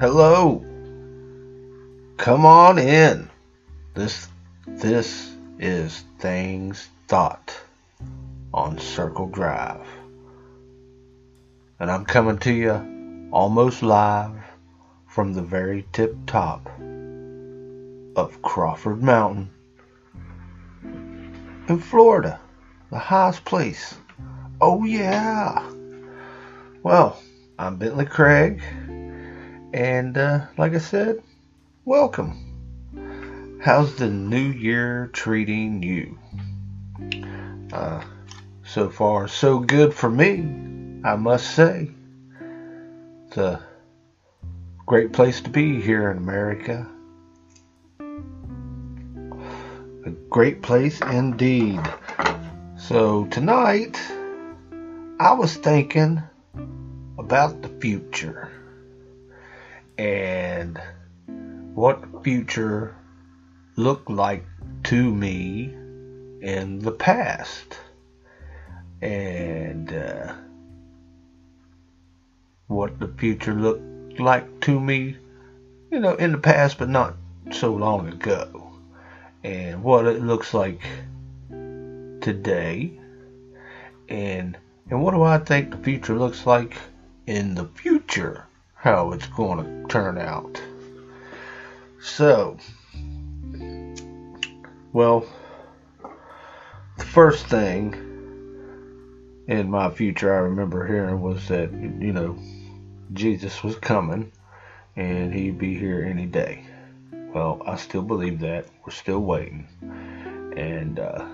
Hello. Come on in. This this is Things Thought on Circle Drive. And I'm coming to you almost live from the very tip top of Crawford Mountain in Florida, the highest place. Oh yeah. Well, I'm Bentley Craig and uh, like I said, welcome. How's the new year treating you? Uh, so far, so good for me, I must say. It's a great place to be here in America. A great place indeed. So, tonight, I was thinking about the future and what future looked like to me in the past. And uh, what the future looked like to me you know in the past but not so long ago. And what it looks like today. And and what do I think the future looks like in the future how it's going to turn out. So, well, the first thing in my future I remember hearing was that, you know, Jesus was coming and he'd be here any day. Well, I still believe that. We're still waiting. And uh,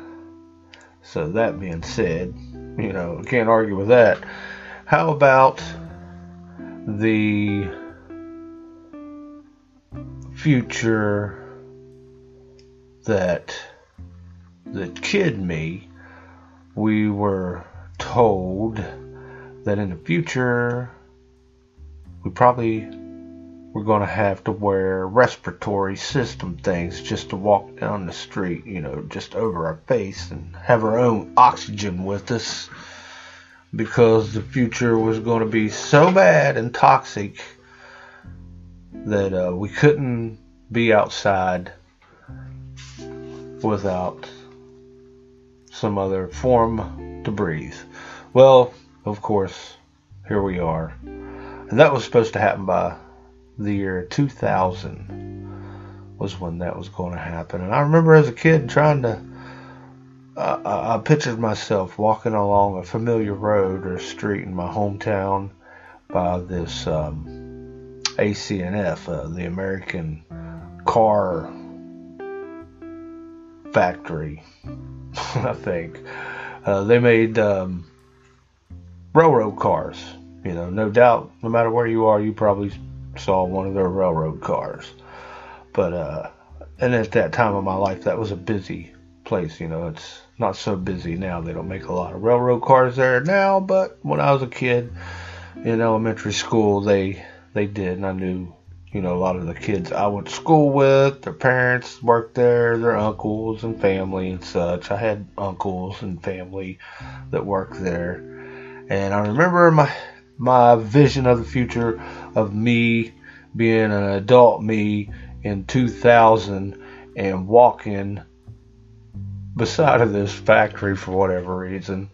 so, that being said, you know, I can't argue with that. How about the future that the kid me, we were told that in the future we probably we're going to have to wear respiratory system things just to walk down the street, you know, just over our face and have our own oxygen with us because the future was going to be so bad and toxic that uh, we couldn't be outside without some other form to breathe. Well, of course, here we are. And that was supposed to happen by the year 2000 was when that was going to happen. And I remember as a kid trying to I, I pictured myself walking along a familiar road or street in my hometown by this um, ACNF, uh, the American Car Factory, I think. Uh, they made um, railroad cars. You know, no doubt, no matter where you are, you probably saw one of their railroad cars. But, uh, and at that time of my life, that was a busy place. You know, it's not so busy now. They don't make a lot of railroad cars there now, but when I was a kid in elementary school, they they did, and I knew you know a lot of the kids I went to school with. Their parents worked there, their uncles and family and such. I had uncles and family that worked there, and I remember my my vision of the future of me being an adult me in 2000 and walking beside of this factory for whatever reason.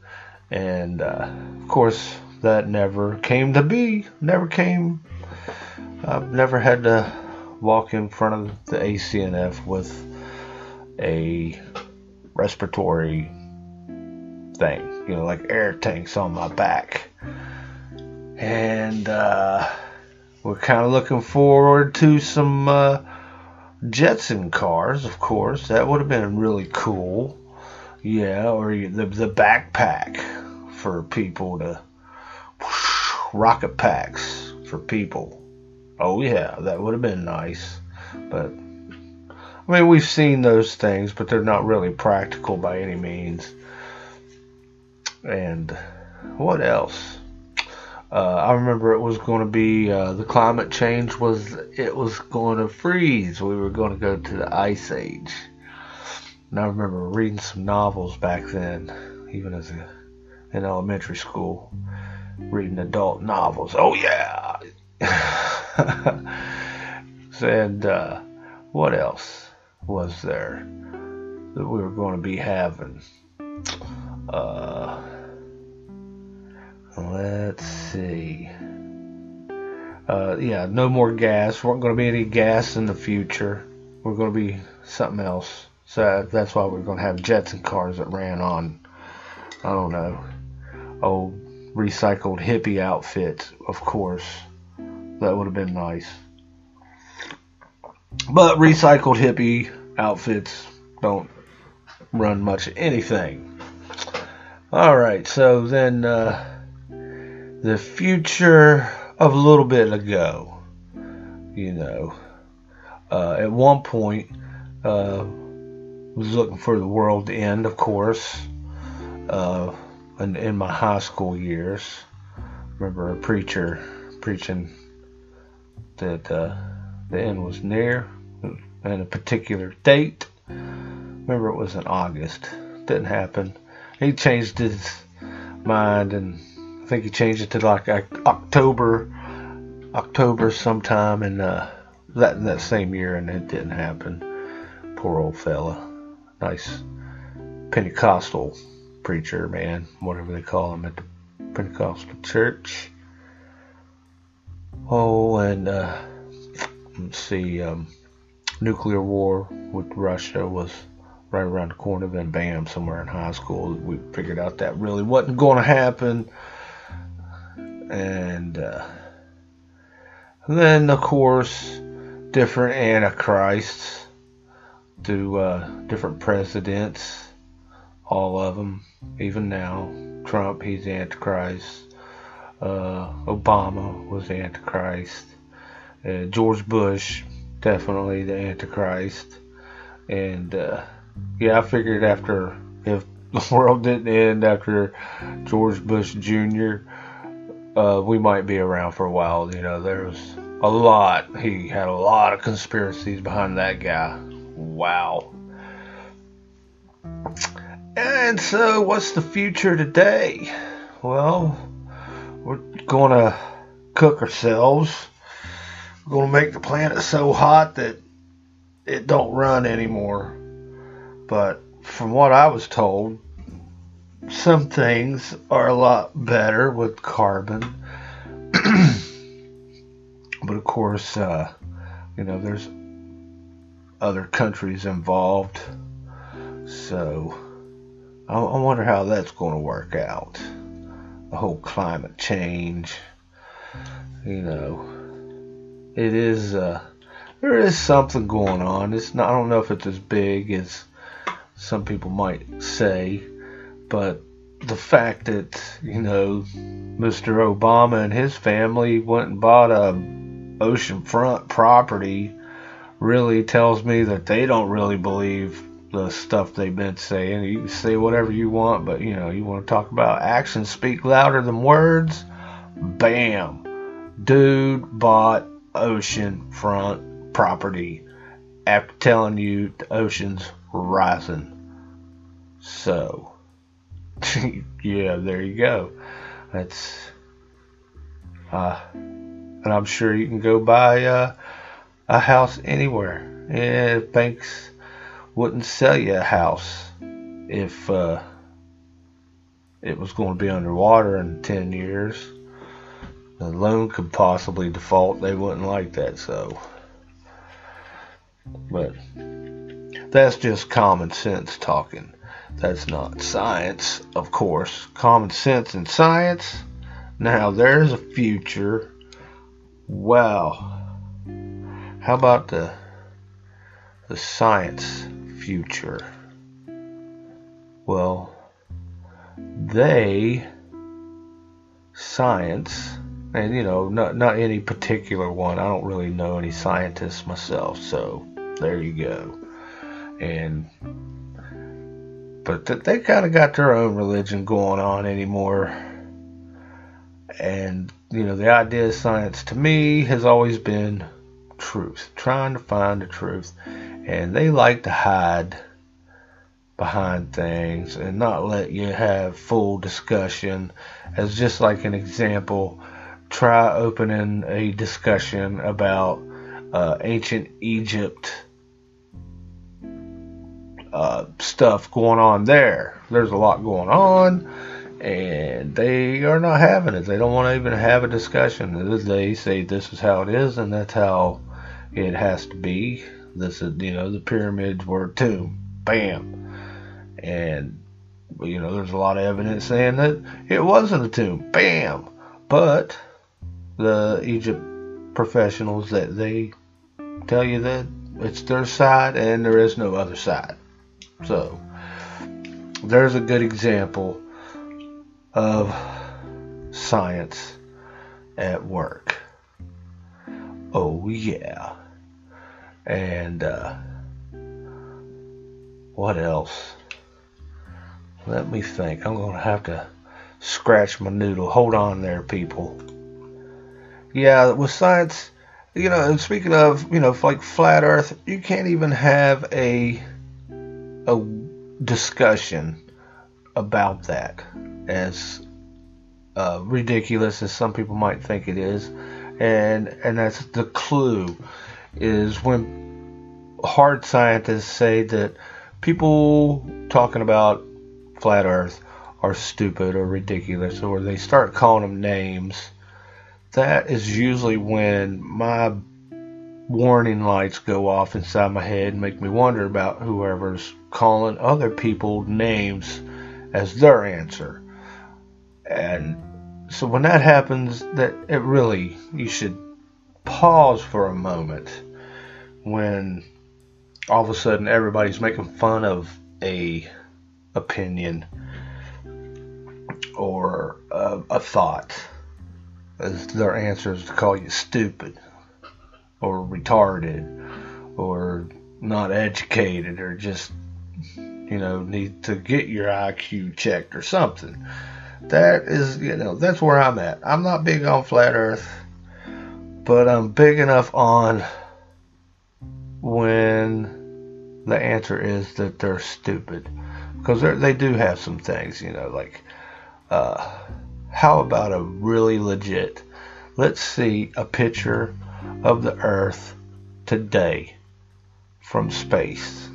And uh, of course, that never came to be. Never came. I've never had to walk in front of the ACNF with a respiratory thing, you know, like air tanks on my back. And uh, we're kind of looking forward to some. Uh, Jetson cars, of course. That would have been really cool. Yeah, or the the backpack for people to rocket packs for people. Oh yeah, that would have been nice. But I mean, we've seen those things, but they're not really practical by any means. And what else? Uh, I remember it was going to be uh, the climate change was it was going to freeze. We were going to go to the ice age. And I remember reading some novels back then, even as a in elementary school, reading adult novels. Oh yeah. and uh, what else was there that we were going to be having? Uh, let's see. Uh, yeah, no more gas. Weren't going to be any gas in the future. We're going to be something else. So that's why we're going to have jets and cars that ran on, I don't know, old recycled hippie outfits, of course. That would have been nice. But recycled hippie outfits don't run much anything. All right, so then uh, the future of a little bit ago, you know, uh, at one point uh, was looking for the world to end, of course, uh, in, in my high school years. Remember a preacher preaching that uh, the end was near and a particular date. Remember, it was in August. Didn't happen. He changed his mind, and I think he changed it to like October, October sometime in uh, that that same year, and it didn't happen. Poor old fella. Nice Pentecostal preacher, man, whatever they call him at the Pentecostal church. Oh, and uh, let's see, um, nuclear war with Russia was right around the corner. Then, bam, somewhere in high school, we figured out that really wasn't going to happen. And uh, then, of course, different antichrists to uh, different presidents, all of them, even now. Trump, he's antichrist. Uh, Obama was antichrist. Uh, George Bush, definitely the antichrist. And uh, yeah, I figured after if the world didn't end after George Bush Jr., uh, we might be around for a while. You know, there was a lot. He had a lot of conspiracies behind that guy. Wow. And so, what's the future today? Well, we're going to cook ourselves. We're going to make the planet so hot that it don't run anymore. But from what I was told, some things are a lot better with carbon. but of course, uh, you know, there's other countries involved. So I, I wonder how that's going to work out the whole climate change. You know, it is uh, there is something going on. It's not. I don't know if it's as big as some people might say, but the fact that you know Mr. Obama and his family went and bought a oceanfront property really tells me that they don't really believe the stuff they've been saying. You can say whatever you want, but you know, you want to talk about actions speak louder than words. Bam. Dude bought oceanfront property after telling you the ocean's rising. So, yeah, there you go. That's, uh, and I'm sure you can go buy uh, a house anywhere. Yeah, banks wouldn't sell you a house if uh, it was going to be underwater in 10 years. The loan could possibly default. They wouldn't like that, so. But that's just common sense talking. That's not science, of course. Common sense and science. Now, there's a future. Well, How about the the science future? Well, they, science, and you know, not, not any particular one, I don't really know any scientists myself, so there you go. And, but th- they kind of got their own religion going on anymore. And, you know, the idea of science to me has always been truth, trying to find the truth and they like to hide behind things and not let you have full discussion as just like an example try opening a discussion about uh, ancient Egypt uh, stuff going on there. There's a lot going on, and they are not having it. They don't want to even have a discussion. They say this is how it is, and that's how it has to be. This is, you know, the pyramids were a tomb. Bam. And, you know, there's a lot of evidence saying that it wasn't a tomb. Bam. But the Egypt professionals that they tell you that it's their side and there is no other side. So, there's a good example of science at work. Oh, yeah. And, uh, what else? Let me think. I'm going to have to scratch my noodle. Hold on there, people. Yeah, with science, you know, and speaking of, you know, like flat earth, you can't even have a a discussion about that as uh, ridiculous as some people might think it is, and and that's the clue is when hard scientists say that people talking about flat Earth are stupid or ridiculous, or they start calling them names. That is usually when my warning lights go off inside my head and make me wonder about whoever's calling other people names as their answer. And so when that happens, that it really you should pause for a moment when all of a sudden everybody's making fun of a opinion or a, a thought as their answer is to call you stupid or retarded or not educated or just you know need to get your IQ checked or something. That is you know that's where I'm at. I'm not big on flat earth, but I'm big enough on when the answer is that they're stupid because they do have some things you know like uh, how about a really legit let's see a picture of the Earth today from space.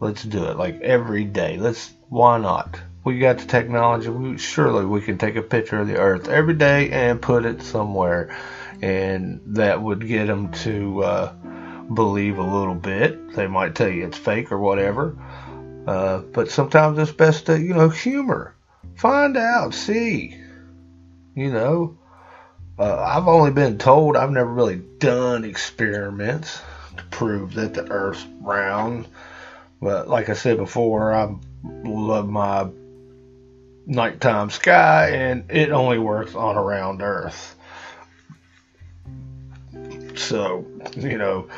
Let's do it like every day. Let's why not? We got the technology. We, surely we can take a picture of the Earth every day and put it somewhere, and that would get them to uh, believe a little bit. They might tell you it's fake or whatever, uh, but sometimes it's best to you know humor. Find out, see, you know, uh, I've only been told, I've never really done experiments to prove that the Earth's round. But like I said before, I love my nighttime sky, and it only works on a round Earth. So, you know,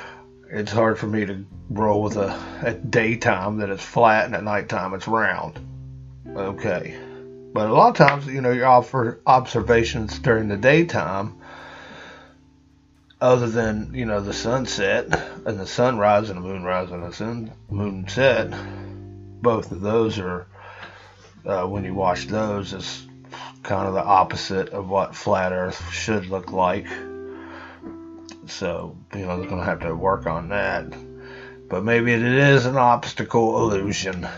it's hard for me to roll with a at daytime that it's flat and at nighttime it's round. Okay. But a lot of times, you know, you offer observations during the daytime, other than you know the sunset and the sunrise and the moonrise and the sun moon set. Both of those are uh, when you watch those is kind of the opposite of what flat Earth should look like. So you know they're gonna have to work on that. But maybe it is an optical illusion.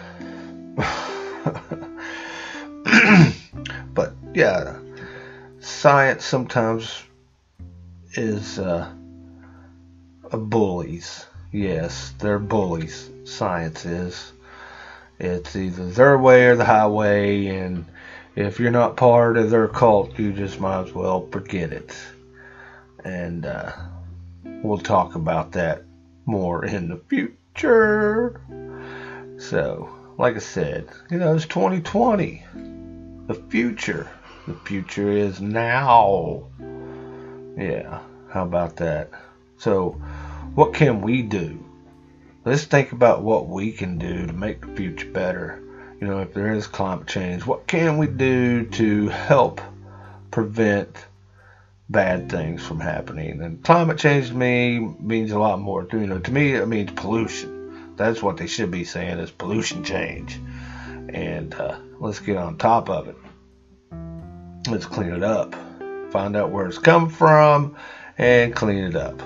but yeah, science sometimes is uh, bullies. Yes, they're bullies. Science is. It's either their way or the highway, and if you're not part of their cult, you just might as well forget it. And uh, we'll talk about that more in the future. So, like I said, you know, it's 2020 the future. The future is now. Yeah, how about that? So, what can we do? Let's think about what we can do to make the future better. You know, if there is climate change, what can we do to help prevent bad things from happening? And climate change to me means a lot more. You know, to me it means pollution. That's what they should be saying is pollution change. And uh, let's get on top of it. Let's clean it up. find out where it's come from, and clean it up.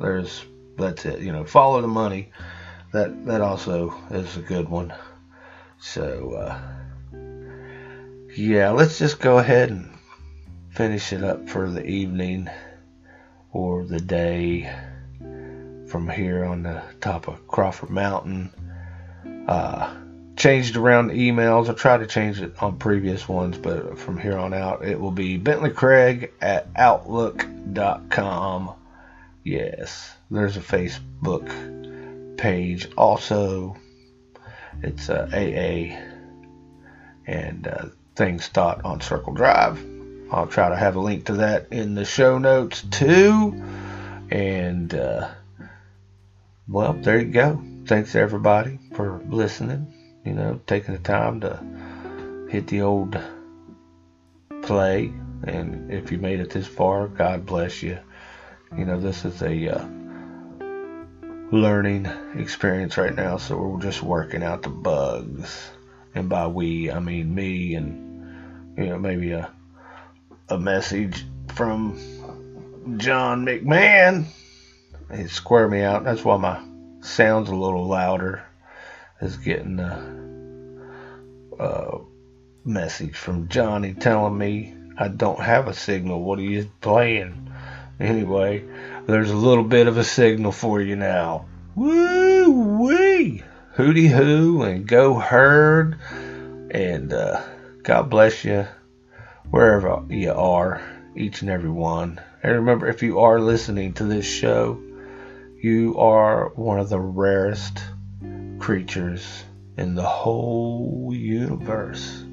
There's that's it. You know, follow the money. That that also is a good one. So uh, yeah, let's just go ahead and finish it up for the evening or the day from here on the top of Crawford Mountain. Uh, changed around the emails. I tried to change it on previous ones, but from here on out, it will be Bentley Craig at Outlook.com. Yes, there's a Facebook page. Also, it's uh, AA and uh, things thought on Circle Drive. I'll try to have a link to that in the show notes too. And uh, well, there you go. Thanks everybody for listening. You know, taking the time to hit the old play. And if you made it this far, God bless you. You know, this is a uh, learning experience right now, so we're just working out the bugs. And by we, I mean me and, you know, maybe a, a message from John McMahon. He squared me out. That's why my sound's a little louder. Is getting a, a message from Johnny telling me I don't have a signal. What are you playing? Anyway, there's a little bit of a signal for you now. Woo wee! Hooty hoo and go herd. And uh, God bless you wherever you are, each and every one. And remember, if you are listening to this show, you are one of the rarest creatures in the whole universe.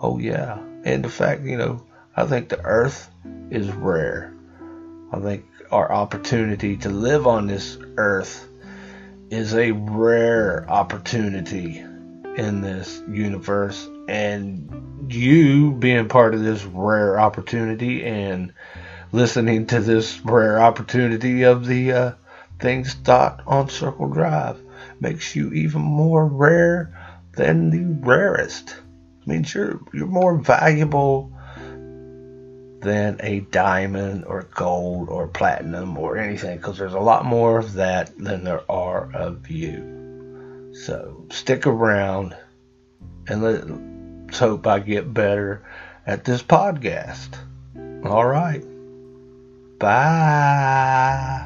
Oh, yeah. And the fact, you know, I think the earth is rare. I think our opportunity to live on this earth is a rare opportunity in this universe. And you being part of this rare opportunity and listening to this rare opportunity of the uh, things thought on Circle Drive makes you even more rare than the rarest. It means you're you're more valuable than a diamond or gold or platinum or anything because there's a lot more of that than there are of you. So stick around and let's hope I get better at this podcast. All right. Bye.